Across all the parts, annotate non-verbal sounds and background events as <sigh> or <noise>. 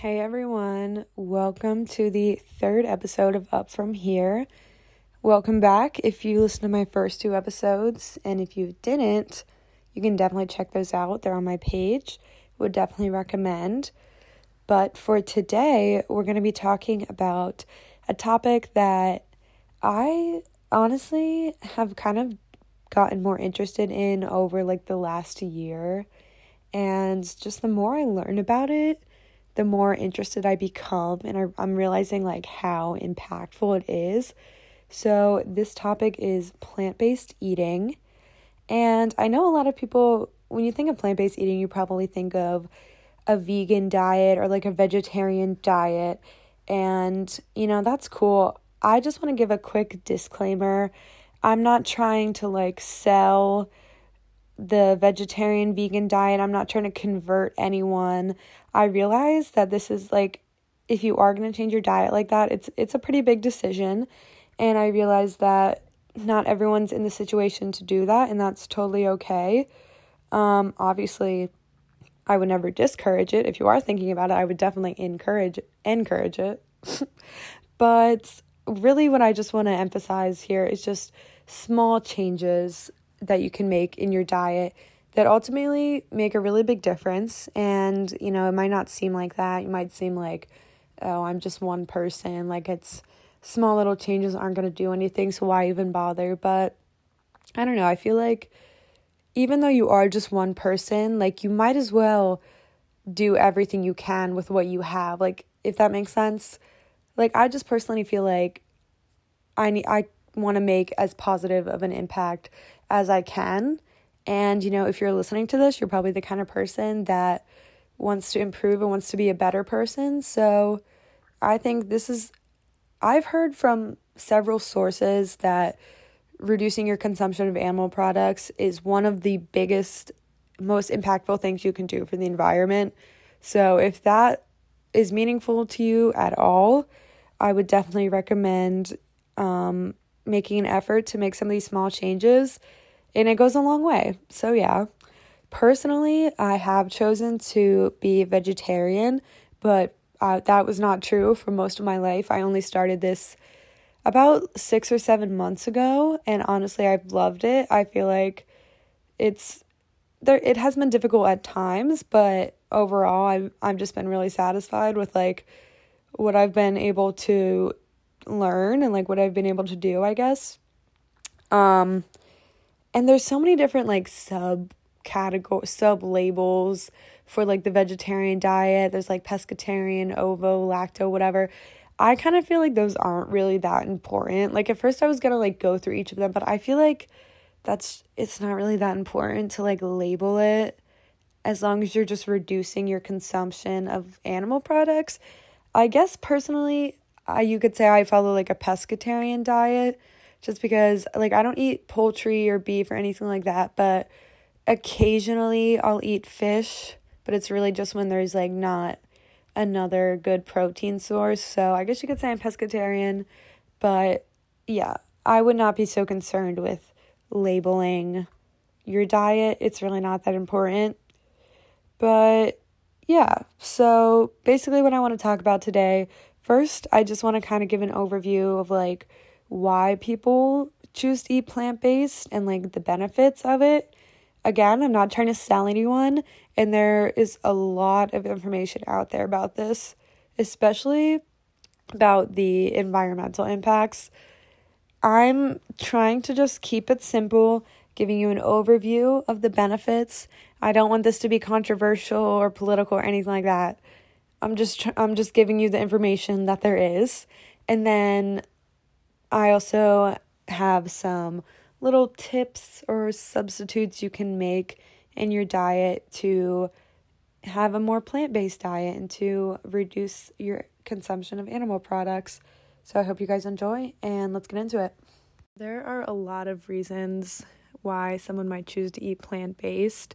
Hey everyone, welcome to the third episode of Up From Here. Welcome back if you listened to my first two episodes, and if you didn't, you can definitely check those out. They're on my page. Would definitely recommend. But for today, we're going to be talking about a topic that I honestly have kind of gotten more interested in over like the last year. And just the more I learn about it, the more interested I become, and I'm realizing like how impactful it is. So, this topic is plant based eating. And I know a lot of people, when you think of plant based eating, you probably think of a vegan diet or like a vegetarian diet. And, you know, that's cool. I just want to give a quick disclaimer. I'm not trying to like sell the vegetarian vegan diet. I'm not trying to convert anyone. I realize that this is like if you are going to change your diet like that, it's it's a pretty big decision and I realize that not everyone's in the situation to do that and that's totally okay. Um obviously I would never discourage it. If you are thinking about it, I would definitely encourage encourage it. <laughs> but really what I just want to emphasize here is just small changes that you can make in your diet that ultimately make a really big difference. And, you know, it might not seem like that. You might seem like, oh, I'm just one person. Like it's small little changes aren't going to do anything. So why even bother? But I don't know. I feel like even though you are just one person, like you might as well do everything you can with what you have. Like, if that makes sense. Like, I just personally feel like I need, I want to make as positive of an impact as I can. And, you know, if you're listening to this, you're probably the kind of person that wants to improve and wants to be a better person. So I think this is, I've heard from several sources that reducing your consumption of animal products is one of the biggest, most impactful things you can do for the environment. So if that is meaningful to you at all, I would definitely recommend um, making an effort to make some of these small changes, and it goes a long way. So, yeah. Personally, I have chosen to be vegetarian, but uh, that was not true for most of my life. I only started this about six or seven months ago, and honestly, I've loved it. I feel like it's there. It has been difficult at times, but overall, I've I've just been really satisfied with like what I've been able to learn and like what I've been able to do, I guess. Um and there's so many different like sub category sub labels for like the vegetarian diet. There's like pescatarian, ovo, lacto, whatever. I kind of feel like those aren't really that important. Like at first I was going to like go through each of them, but I feel like that's it's not really that important to like label it as long as you're just reducing your consumption of animal products. I guess personally I, you could say I follow like a pescatarian diet just because like I don't eat poultry or beef or anything like that, but occasionally I'll eat fish, but it's really just when there's like not another good protein source. So I guess you could say I'm pescatarian, but yeah, I would not be so concerned with labeling your diet. It's really not that important. But yeah, so basically what I want to talk about today First, I just want to kind of give an overview of like why people choose to eat plant based and like the benefits of it. Again, I'm not trying to sell anyone, and there is a lot of information out there about this, especially about the environmental impacts. I'm trying to just keep it simple, giving you an overview of the benefits. I don't want this to be controversial or political or anything like that. I'm just tr- I'm just giving you the information that there is. And then I also have some little tips or substitutes you can make in your diet to have a more plant-based diet and to reduce your consumption of animal products. So I hope you guys enjoy and let's get into it. There are a lot of reasons why someone might choose to eat plant-based.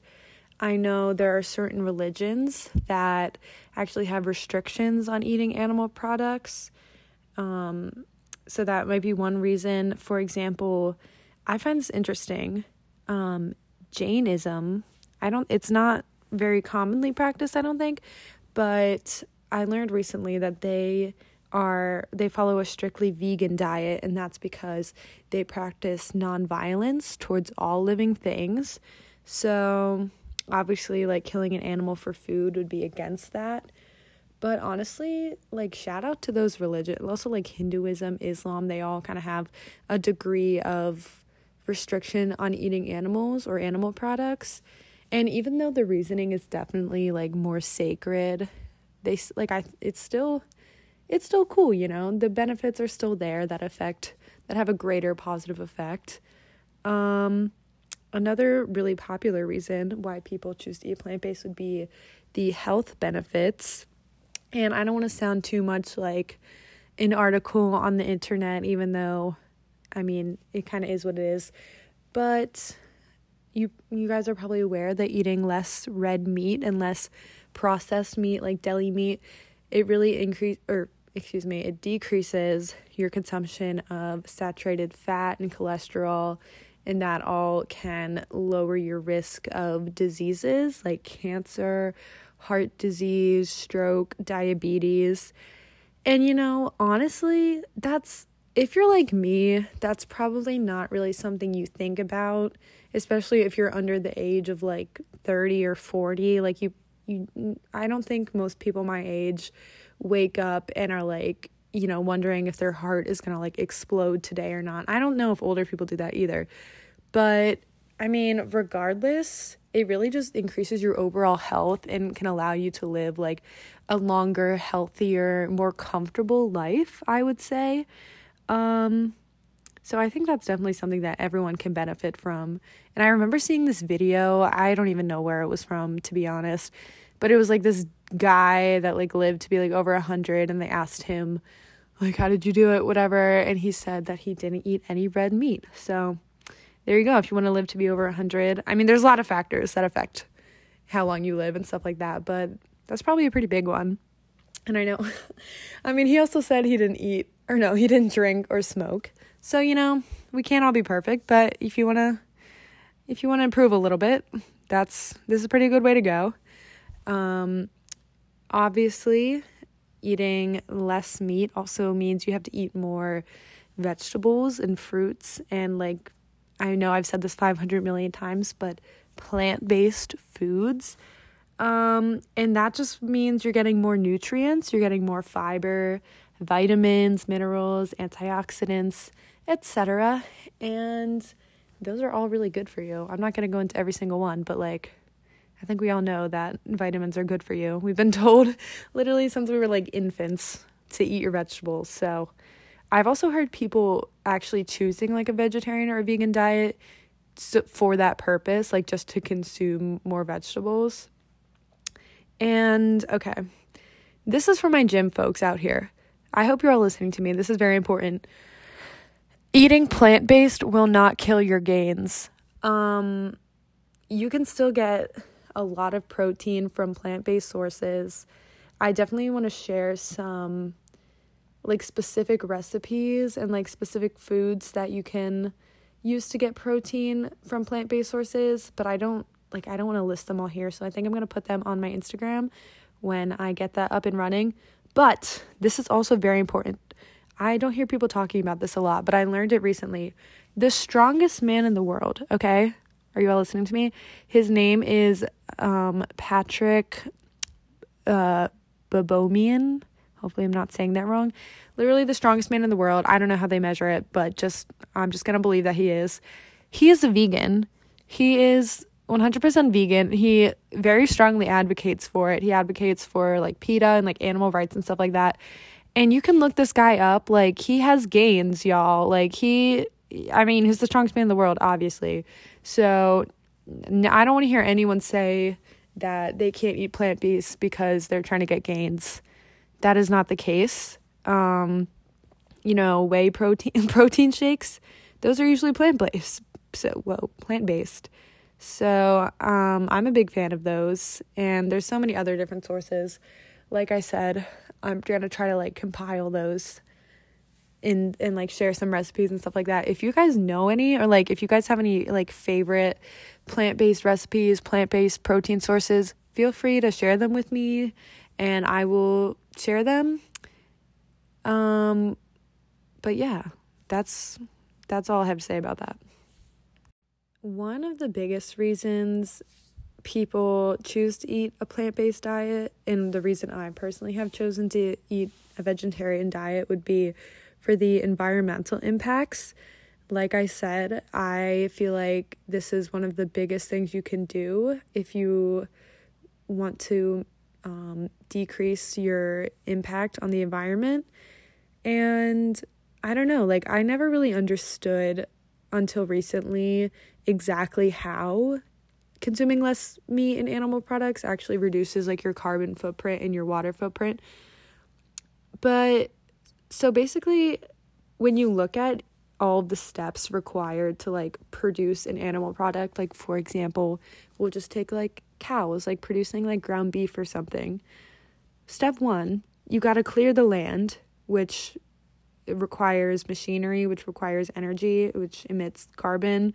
I know there are certain religions that actually have restrictions on eating animal products. Um, so that might be one reason. For example, I find this interesting. Um, Jainism, I don't, it's not very commonly practiced, I don't think, but I learned recently that they are they follow a strictly vegan diet and that's because they practice nonviolence towards all living things. So, obviously like killing an animal for food would be against that. But honestly, like shout out to those religions, also like Hinduism, Islam, they all kind of have a degree of restriction on eating animals or animal products. And even though the reasoning is definitely like more sacred, they like I it's still it's still cool, you know. The benefits are still there that affect that have a greater positive effect. Um another really popular reason why people choose to eat plant-based would be the health benefits. And I don't want to sound too much like an article on the internet even though I mean, it kind of is what it is. But you you guys are probably aware that eating less red meat and less processed meat like deli meat, it really increase or excuse me, it decreases your consumption of saturated fat and cholesterol and that all can lower your risk of diseases like cancer, heart disease, stroke, diabetes. And you know, honestly, that's if you're like me, that's probably not really something you think about, especially if you're under the age of like 30 or 40. Like you you I don't think most people my age wake up and are like, you know, wondering if their heart is going to like explode today or not. I don't know if older people do that either. But I mean, regardless, it really just increases your overall health and can allow you to live like a longer, healthier, more comfortable life, I would say. Um, so I think that's definitely something that everyone can benefit from. And I remember seeing this video, I don't even know where it was from to be honest, but it was like this guy that like lived to be like over a 100 and they asked him like how did you do it whatever and he said that he didn't eat any red meat. So there you go if you want to live to be over a 100. I mean there's a lot of factors that affect how long you live and stuff like that, but that's probably a pretty big one. And I know <laughs> I mean he also said he didn't eat or no, he didn't drink or smoke. So, you know, we can't all be perfect, but if you want to if you want to improve a little bit, that's this is a pretty good way to go. Um obviously, eating less meat also means you have to eat more vegetables and fruits and like I know I've said this 500 million times, but plant-based foods. Um, and that just means you're getting more nutrients, you're getting more fiber, vitamins, minerals, antioxidants, etc. And those are all really good for you. I'm not going to go into every single one, but like I think we all know that vitamins are good for you. We've been <laughs> told literally since we were like infants to eat your vegetables. So, I've also heard people actually choosing like a vegetarian or a vegan diet for that purpose, like just to consume more vegetables. And okay, this is for my gym folks out here. I hope you're all listening to me. This is very important. Eating plant based will not kill your gains. Um, you can still get a lot of protein from plant based sources. I definitely want to share some like specific recipes and like specific foods that you can use to get protein from plant based sources, but I don't like I don't want to list them all here, so I think I'm going to put them on my Instagram when I get that up and running. But this is also very important. I don't hear people talking about this a lot, but I learned it recently. The strongest man in the world, okay? Are you all listening to me? His name is um, Patrik uh, Baboumian. Hopefully, I'm not saying that wrong. Literally, the strongest man in the world. I don't know how they measure it, but just I'm just gonna believe that he is. He is a vegan. He is 100% vegan. He very strongly advocates for it. He advocates for like PETA and like animal rights and stuff like that. And you can look this guy up. Like he has gains, y'all. Like he I mean, he's the strongest man in the world, obviously. So I don't want to hear anyone say that they can't eat plant based because they're trying to get gains. That is not the case. Um, you know, whey protein <laughs> protein shakes, those are usually plant based. So, whoa, plant based. So um, I'm a big fan of those, and there's so many other different sources. Like I said, I'm gonna try to like compile those and and like share some recipes and stuff like that. If you guys know any or like if you guys have any like favorite plant-based recipes, plant-based protein sources, feel free to share them with me and I will share them. Um, but yeah, that's that's all I have to say about that. One of the biggest reasons people choose to eat a plant based diet, and the reason I personally have chosen to eat a vegetarian diet would be for the environmental impacts. Like I said, I feel like this is one of the biggest things you can do if you want to um, decrease your impact on the environment. And I don't know, like, I never really understood until recently exactly how consuming less meat and animal products actually reduces like your carbon footprint and your water footprint. But so basically, when you look at all the steps required to like produce an animal product, like for example, we'll just take like cows, like producing like ground beef or something. Step one, you got to clear the land, which requires machinery, which requires energy, which emits carbon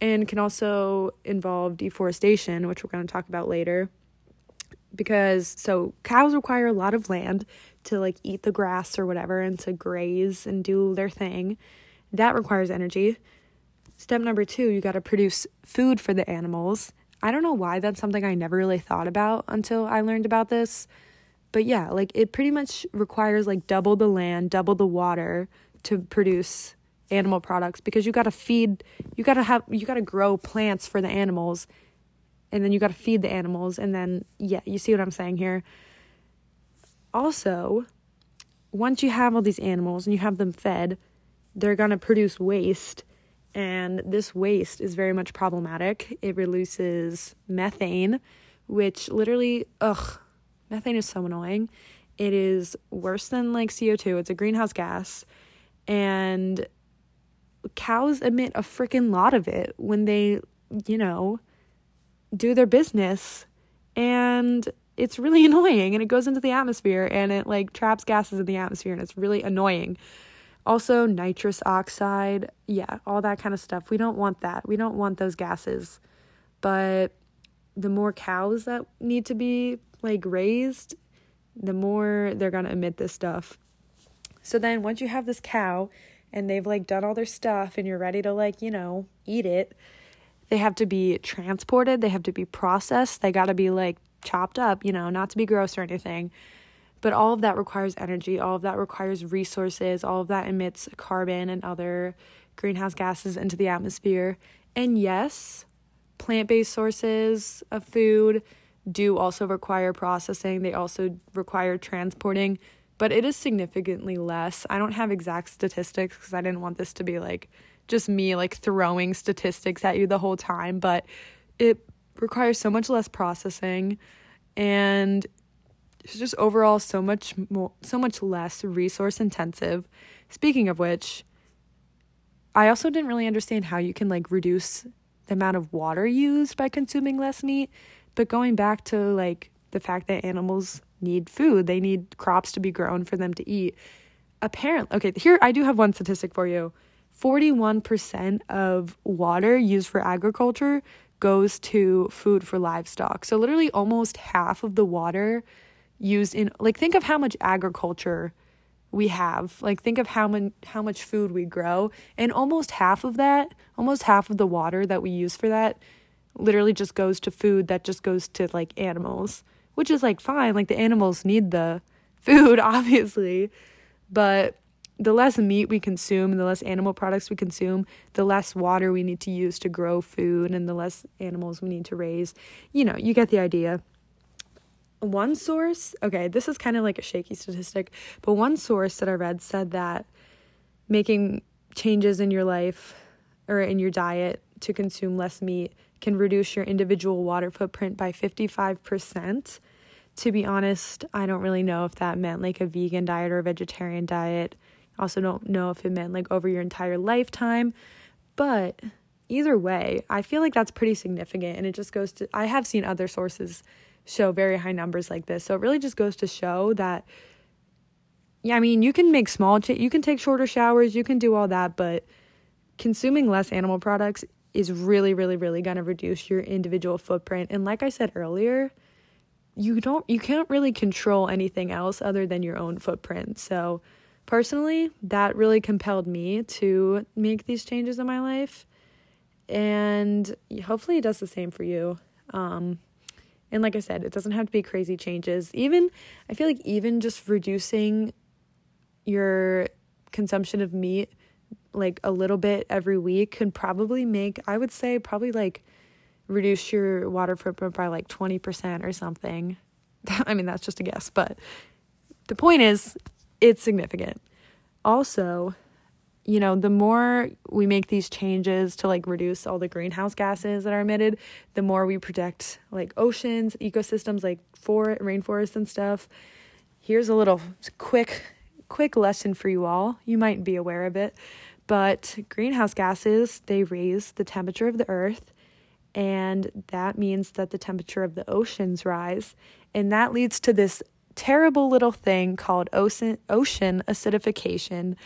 and can also involve deforestation, which we're going to talk about later. Because so cows require a lot of land to like eat the grass or whatever and to graze and do their thing. That requires energy. Step number 2, you got to produce food for the animals. I don't know why that's something I never really thought about until I learned about this. But yeah, like it pretty much requires like double the land, double the water to produce animal products because you got to feed you got to have you got to grow plants for the animals and then you got to feed the animals and then yeah you see what i'm saying here also once you have all these animals and you have them fed they're going to produce waste and this waste is very much problematic it releases methane which literally ugh methane is so annoying it is worse than like co2 it's a greenhouse gas and cows emit a freaking lot of it when they, you know, do their business. And it's really <laughs> annoying and it goes into the atmosphere and it like traps gases in the atmosphere and it's really annoying. Also, nitrous oxide, yeah, all that kind of stuff. We don't want that. We don't want those gases. But the more cows that need to be like raised, the more they're going to emit this stuff. So then once you have this cow and they've like done all their stuff and you're ready to like, you know, eat it, they have to be transported, they have to be processed, they got to be like chopped up, you know, not to be gross or anything. But all of that requires energy, all of that requires resources, all of that emits carbon and other greenhouse gases into the atmosphere. And yes, plant based sources of food do also require processing, they also require transporting but it is significantly less. I don't have exact statistics because I didn't want this to be like just me like throwing statistics at you the whole time, but it requires so much less processing and it's just overall so much more so much less resource intensive. Speaking of which, I also didn't really understand how you can like reduce the amount of water used by consuming less meat, but going back to like the fact that animals need food, they need crops to be grown for them to eat. Apparently, okay, here I do have one statistic for you 41% of water used for agriculture goes to food for livestock. So, literally, almost half of the water used in, like, think of how much agriculture we have. Like, think of how, much how much food we grow. And almost half of that, almost half of the water that we use for that, literally just goes to food that just goes to like animals which is like fine. Like the animals need the <laughs> food, obviously, but the less meat we consume and the less animal products we consume, the less water we need to use to grow food and the less animals we need to raise. You know, you get the idea. One source, okay, this is kind of like a shaky statistic, but one source that I read said that making changes in your life or in your diet to consume less meat can reduce your individual water footprint by 55%. To be honest, I don't really know if that meant like a vegan diet or a vegetarian diet. Also, don't know if it meant like over your entire lifetime. But either way, I feel like that's pretty significant. And it just goes to, I have seen other sources show very high numbers like this. So it really just goes to show that, yeah, I mean, you can make small, ch- you can take shorter showers, you can do all that, but consuming less animal products is really, really, really going to reduce your individual footprint. And like I said earlier, you don't you can't really control anything else other than your own footprint. So personally, that really compelled me to make these changes in my life. And hopefully it does the same for you. Um, and like I said, it doesn't have to be crazy changes. Even I feel like even just reducing your consumption of meat like a little bit every week can probably make I would say probably like reduce your water footprint by like 20% or something. <laughs> I mean, that's just a guess, but the point is, it's significant. Also, you know, the more we make these changes to like reduce all the greenhouse gases that are emitted, the more we protect like oceans, ecosystems like for rainforests and stuff. Here's a little quick quick lesson for you all. You might be aware of it, but greenhouse gases, they raise the temperature of the earth and that means that the temperature of the oceans rise and that leads to this terrible little thing called ocean ocean acidification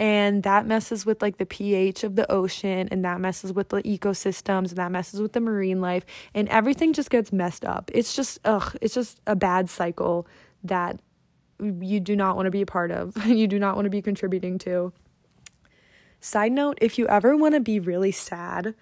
and that messes with like the pH of the ocean and that messes with the ecosystems and that messes with the marine life and everything just gets messed up. It's just ugh, it's just a bad cycle that you do not want to be a part of. <laughs> you do not want to be contributing to. Side note, if you ever want to be really sad,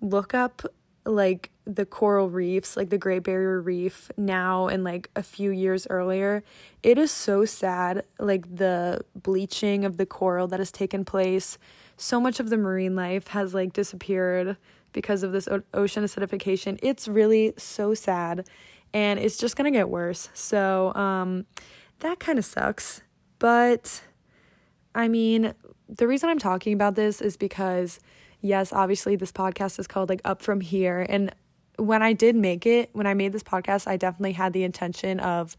look up like the coral reefs, like the Great Barrier Reef now and like a few years earlier, it is so sad. Like the bleaching of the coral that has taken place. So much of the marine life has like disappeared because of this o- ocean acidification. It's really so sad and it's just going to get worse. So, um, that kind of sucks. But I mean, the reason I'm talking about this is because yes, obviously this podcast is called like Up From Here. And when I did make it, when I made this podcast, I definitely had the intention of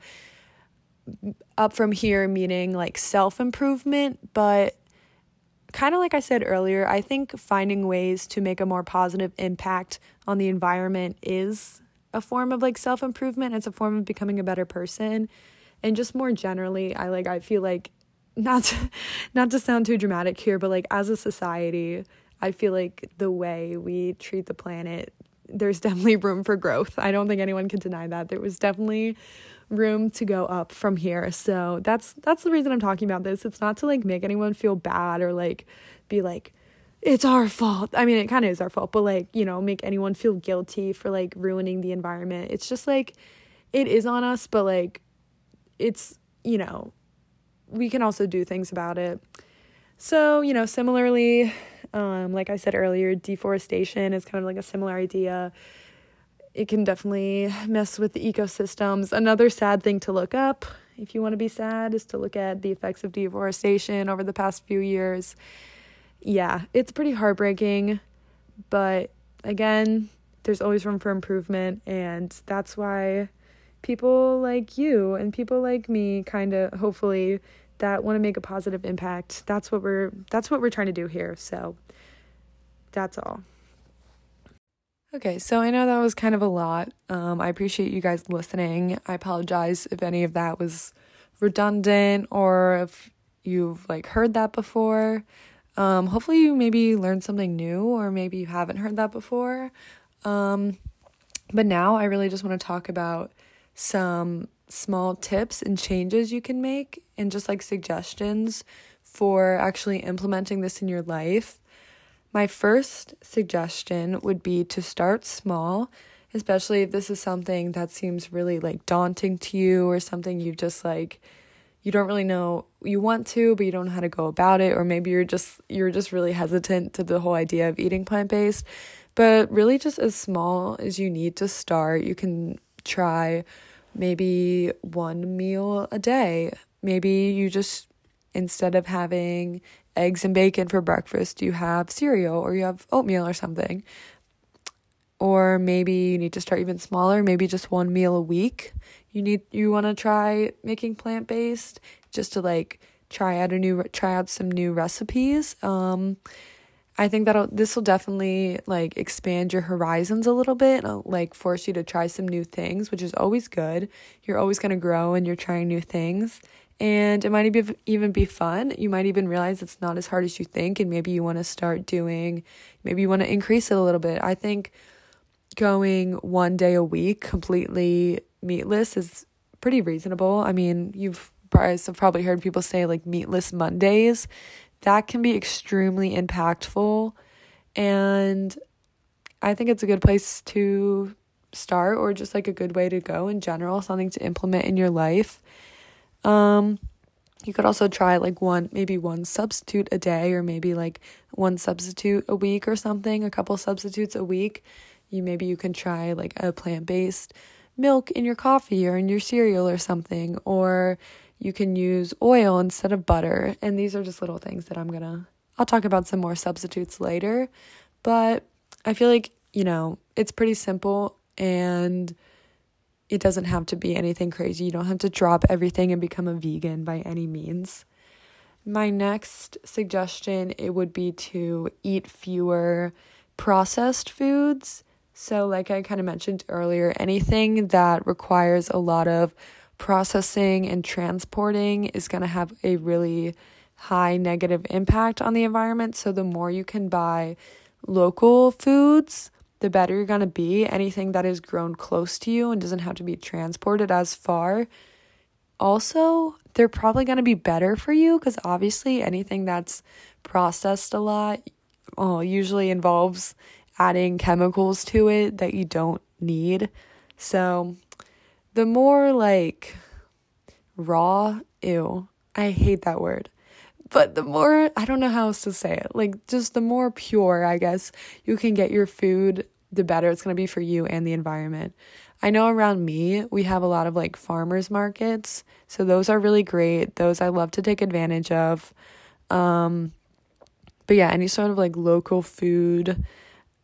up from here, meaning like self improvement. But kind of like I said earlier, I think finding ways to make a more positive impact on the environment is a form of like self improvement. It's a form of becoming a better person. And just more generally, I like, I feel like not to, <laughs> not to sound too dramatic here, but like as a society, I feel like the way we treat the planet, there's definitely <laughs> room for growth. I don't think anyone can deny that. There was definitely room to go up from here. So that's that's the reason I'm talking about this. It's not to like make anyone feel bad or like be like it's our fault. I mean, it kind of is our fault, but like, you know, make anyone feel guilty for like ruining the environment. It's just like it is on us, but like it's, you know, we can also do things about it. So, you know, similarly, um, like I said earlier, deforestation is kind of like a similar idea. It can definitely mess with the ecosystems. Another sad thing to look up, if you want to be sad, is to look at the effects of deforestation over the past few years. Yeah, it's pretty heartbreaking, but again, there's always room for improvement, and that's why people like you and people like me kind of hopefully that want to make a positive impact. That's what we're that's what we're trying to do here. So that's all. Okay, so I know that was kind of a lot. Um, I appreciate you guys listening. I apologize if any of that was redundant or if you've like heard that before. Um, hopefully you maybe learned something new or maybe you haven't heard that before. Um, but now I really just want to talk about some small tips and changes you can make and just like suggestions for actually implementing this in your life. My first suggestion would be to start small, especially if this is something that seems really like daunting to you or something you just like you don't really know you want to but you don't know how to go about it or maybe you're just you're just really hesitant to the whole idea of eating plant-based. But really just as small as you need to start, you can try maybe one meal a day. Maybe you just, instead of having eggs and bacon for breakfast, you have cereal or you have oatmeal or something. Or maybe you need to start even smaller, maybe just one meal a week. You need you want to try making plant-based just to like try out a new try out some new recipes. Um I think that'll this will definitely like expand your horizons a little bit, uh, like force you to try some new things, which is always good. You're always going to grow and you're trying new things. And it might even be fun. You might even realize it's not as hard as you think, and maybe you want to start doing, maybe you want to increase it a little bit. I think going one day a week completely meatless is pretty reasonable. I mean, you've probably heard people say like meatless Mondays. That can be extremely impactful. And I think it's a good place to start or just like a good way to go in general, something to implement in your life. Um, you could also try like one, maybe one substitute a day, or maybe like one substitute a week or something, a couple substitutes a week. You maybe you can try like a plant based milk in your coffee or in your cereal or something, or you can use oil instead of butter. And these are just little things that I'm gonna, I'll talk about some more substitutes later. But I feel like, you know, it's pretty simple and it doesn't have to be anything crazy. You don't have to drop everything and become a vegan by any means. My next suggestion it would be to eat fewer processed foods. So like I kind of mentioned earlier, anything that requires a lot of processing and transporting is going to have a really high negative impact on the environment. So the more you can buy local foods, the better you're going to be. Anything that is grown close to you and doesn't have to be transported as far. Also, they're probably going to be better for you because obviously anything that's processed a lot oh, usually involves adding chemicals to it that you don't need. So, the more like raw, ew, I hate that word. But the more, I don't know how else to say it, like just the more pure, I guess, you can get your food, the better it's going to be for you and the environment. I know around me, we have a lot of like farmers markets. So those are really great. Those I love to take advantage of. Um, but yeah, any sort of like local food,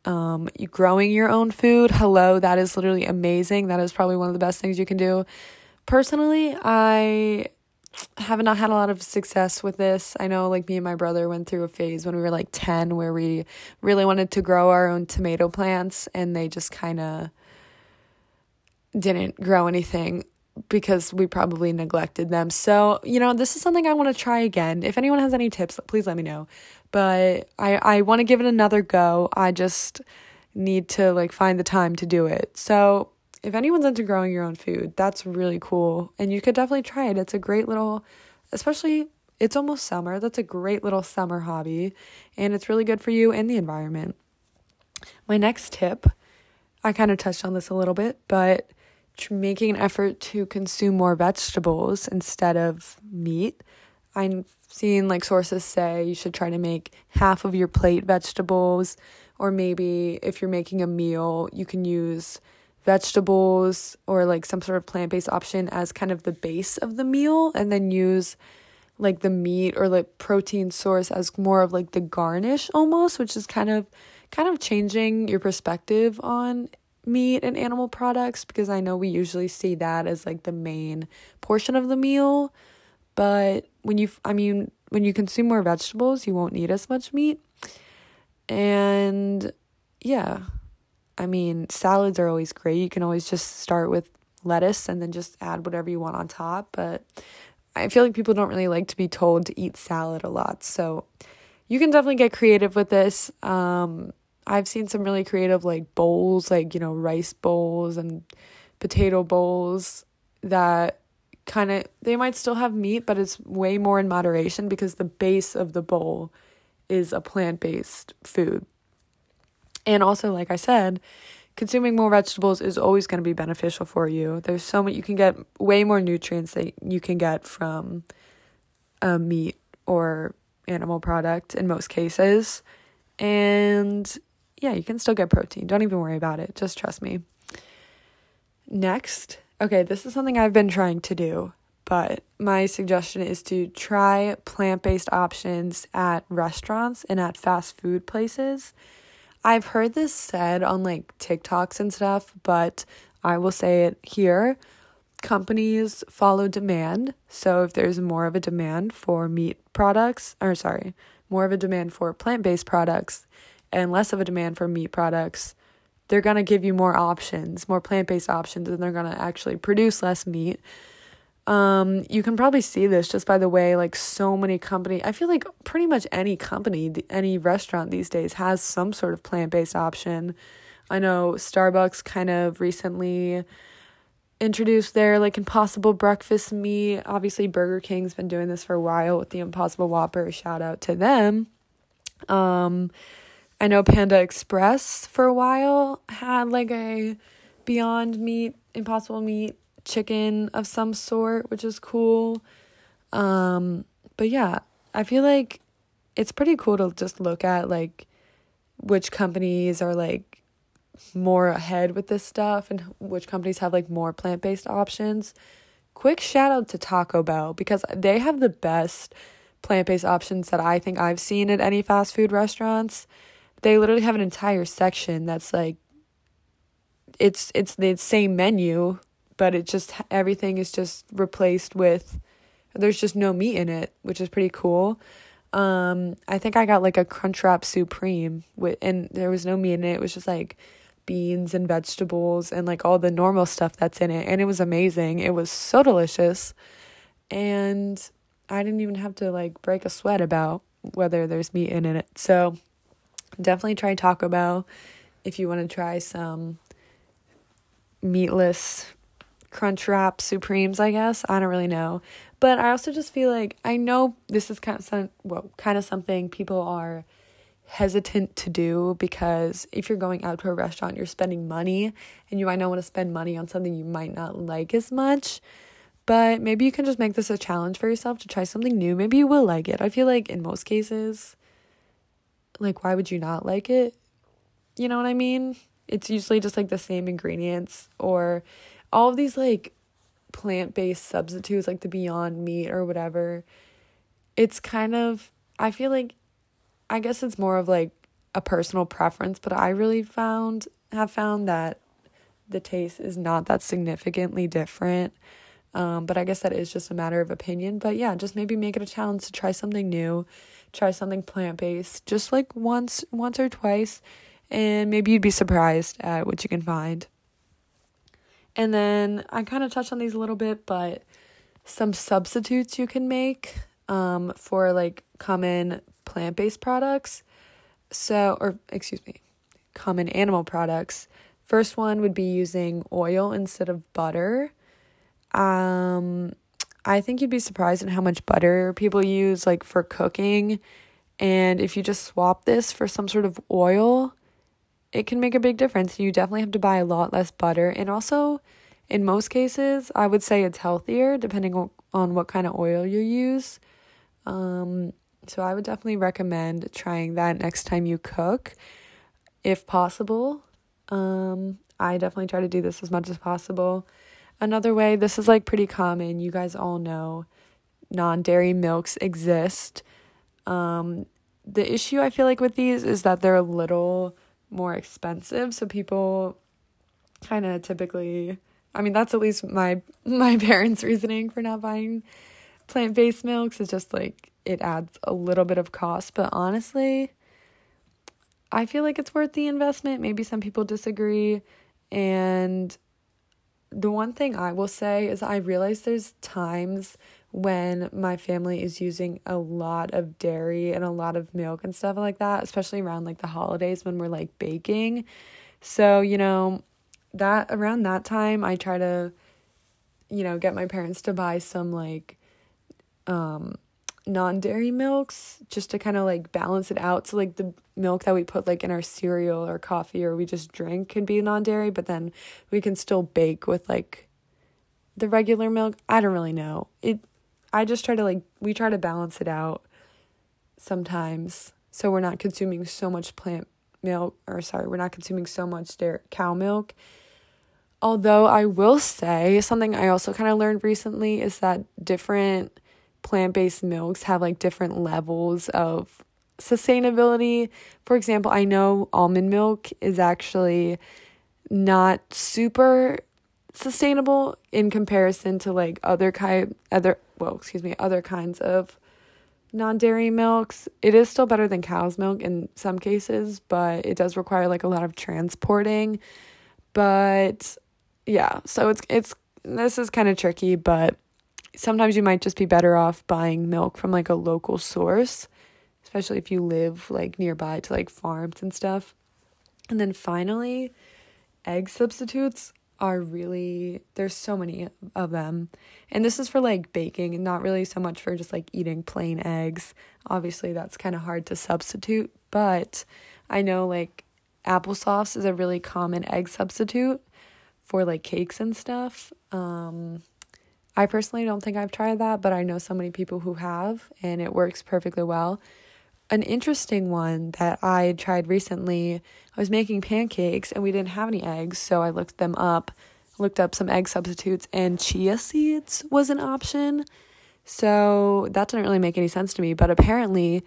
um, growing your own food. Hello, that is literally amazing. That is probably one of the best things you can do. Personally, I have not had a lot of success with this. I know like me and my brother went through a phase when we were like 10 where we really wanted to grow our own tomato plants and they just kind of didn't grow anything because we probably neglected them. So, you know, this is something I want to try again. If anyone has any tips, please let me know. But I I want to give it another go. I just need to like find the time to do it. So, if anyone's into growing your own food, that's really cool and you could definitely try it. It's a great little especially it's almost summer. That's a great little summer hobby and it's really good for you and the environment. My next tip, I kind of touched on this a little bit, but making an effort to consume more vegetables instead of meat. I've seen like sources say you should try to make half of your plate vegetables, or maybe if you're making a meal, you can use vegetables or like some sort of plant based option as kind of the base of the meal, and then use like the meat or like protein source as more of like the garnish almost, which is kind of kind of changing your perspective on meat and animal products because I know we usually see that as like the main portion of the meal. But when you, I mean, when you consume more vegetables, you won't need as much meat. And yeah, I mean, salads are always great. You can always just start with lettuce and then just add whatever you want on top. But I feel like people don't really like to be told to eat salad a lot. So you can definitely get creative with this. Um, I've seen some really creative like bowls, like, you know, rice bowls and potato bowls that kind of they might still have meat, but it's way more in moderation because the base of the bowl is a plant-based food. And also, like I said, consuming more vegetables is always going to be beneficial for you. There's so much you can get way more nutrients that you can get from a meat or animal product in most cases. And yeah, you can still get protein. Don't even worry about it. Just trust me. Next, okay, this is something I've been trying to do, but my suggestion is to try plant based options at restaurants and at fast food places. I've heard this said on like TikToks and stuff, but I will say it here. Companies follow demand. So if there's more of a demand for meat products, or sorry, more of a demand for plant based products, and less of a demand for meat products, they're going to give you more options, more plant based options, and they're going to actually produce less meat. Um, you can probably see this just by the way, like so many company. I feel like pretty much any company, any restaurant these days has some sort of plant based option. I know Starbucks kind of recently introduced their like impossible breakfast meat. Obviously Burger King's been doing this for a while with the impossible whopper. Shout out to them. Um I know Panda Express for a while had like a beyond meat, impossible meat chicken of some sort, which is cool. Um but yeah, I feel like it's pretty cool to just look at like which companies are like more ahead with this stuff and which companies have like more plant-based options. Quick shout out to Taco Bell because they have the best plant-based options that I think I've seen at any fast food restaurants. They literally have an entire section that's like it's it's the same menu, but it just everything is just replaced with there's just no meat in it, which is pretty cool. Um, I think I got like a Crunchwrap Supreme with, and there was no meat in it. It was just like beans and vegetables and like all the normal stuff that's in it, and it was amazing. It was so delicious, and I didn't even have to like break a sweat about whether there's meat in it. So definitely try Taco Bell if you want to try some meatless Crunchwrap Supremes, I guess. I don't really know. But I also just feel like I know this is kind of some, well, kind of something people are hesitant to do because if you're going out to a restaurant, you're spending money and you might not want to spend money on something you might not like as much. But maybe you can just make this a challenge for yourself to try something new. Maybe you will like it. I feel like in most cases, like, why would you not like it? You know what I mean? It's usually just like the same ingredients or all of these like plant based substitutes like the Beyond Meat or whatever, it's kind of, I feel like, I guess it's more of like a personal preference, but I really found, have found that the taste is not that significantly different. Um, but I guess that is just a matter of opinion. But yeah, just maybe make it a challenge to try something new, try something plant based, just like once, once or twice, and maybe you'd be surprised at what you can find. And then I kind of touched on these a little bit, but some substitutes you can make um, for like common plant based products. So, or excuse me, common animal products. First one would be using oil instead of butter. Um, I think you'd be surprised at how much butter people use like for cooking. And if you just swap this for some sort of oil, it can make a big difference. You definitely have to buy a lot less butter. And also, in most cases, I would say it's healthier depending on what kind of oil you use. Um, so I would definitely recommend trying that next time you cook, if possible. Um, I definitely try to do this as much as possible. Another way, this is like pretty common. You guys all know non dairy milks exist. Um, the issue I feel like with these is that they're a little more expensive. So people kind of typically, I mean, that's at least my <laughs> my parents' reasoning for not buying plant based milks. Is just like it adds a little bit of cost, but honestly, I feel like it's worth the investment. Maybe some people disagree, and the one thing I will say is I realize there's times when my family is using a lot of dairy and a lot of milk and stuff like that, especially around like the holidays when we're like baking. So, you know, that around that time I try to you know, get my parents to buy some like um non-dairy milks just to kind of like balance it out. So like the milk that we put like in our cereal or coffee or we just drink can be non-dairy but then we can still bake with like the regular milk. I don't really know. It I just try to like we try to balance it out sometimes. So we're not consuming so much plant milk or sorry, we're not consuming so much dairy cow milk. Although I will say something I also kind of learned recently is that different plant-based milks have like different levels of sustainability. For example, I know almond milk is actually not super sustainable in comparison to like other kind other well, excuse me, other kinds of non-dairy milks. It is still better than cow's milk in some cases, but it does require like a lot of transporting. But yeah, so it's it's this is kind of tricky, but sometimes you might just be better off buying milk from like a local source, especially if you live like nearby to like farms and stuff. And then finally, egg substitutes are really there's so many of them. And this is for like baking and not really so much for just like eating plain eggs. Obviously that's kind of hard to substitute, but I know like applesauce is a really common egg substitute for like cakes and stuff. Um I personally don't think I've tried that, but I know so many people who have and it works perfectly well. An interesting one that I tried recently I was making pancakes and we didn't have any eggs, so I looked them up, looked up some egg substitutes, and chia seeds was an option. So that didn't really make any sense to me, but apparently,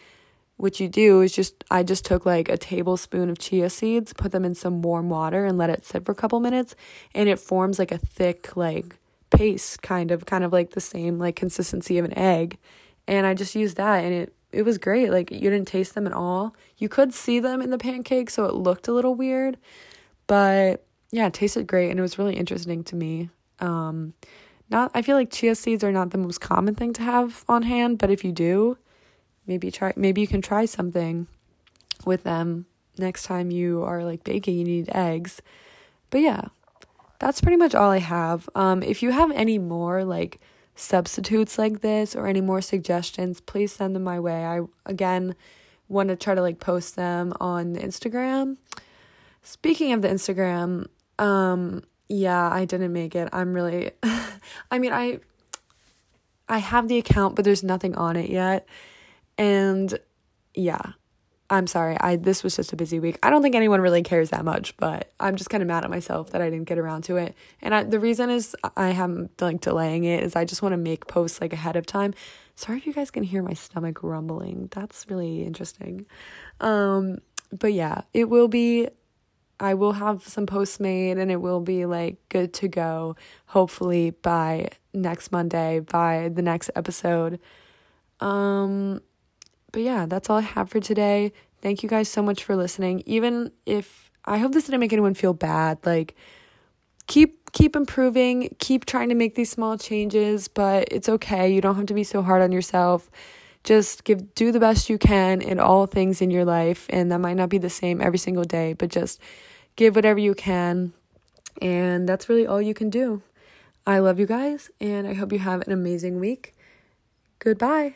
what you do is just I just took like a tablespoon of chia seeds, put them in some warm water, and let it sit for a couple minutes, and it forms like a thick like paste kind of kind of like the same like consistency of an egg and i just used that and it it was great. Like you didn't taste them at all. You could see them in the pancake, so it looked a little weird, but yeah, it tasted great and it was really interesting to me. Um, not I feel like chia seeds are not the most common thing to have on hand, but if you do, maybe try maybe you can try something with them next time you are like baking you need eggs. But yeah, that's pretty much all I have. Um, if you have any more like substitutes like this or any more suggestions, please send them my way. I again want to try to like post them on Instagram. Speaking of the Instagram, um yeah, I didn't make it. I'm really <laughs> I mean, I I have the account, but there's nothing on it yet. And yeah, I'm sorry. I this was just a busy week. I don't think anyone really cares that much, but I'm just kind of mad at myself that I didn't get around to it. And I, the reason is I am like delaying it is I just want to make posts like ahead of time. Sorry if you guys can hear my stomach rumbling. That's really interesting. Um, but yeah, it will be I will have some posts made and it will be like good to go hopefully by next Monday, by the next episode. Um but yeah, that's all I have for today. Thank you guys so much for listening. Even if I hope this didn't make anyone feel bad, like keep keep improving, keep trying to make these small changes, but it's okay. You don't have to be so hard on yourself. Just give do the best you can in all things in your life, and that might not be the same every single day, but just give whatever you can. And that's really all you can do. I love you guys, and I hope you have an amazing week. Goodbye.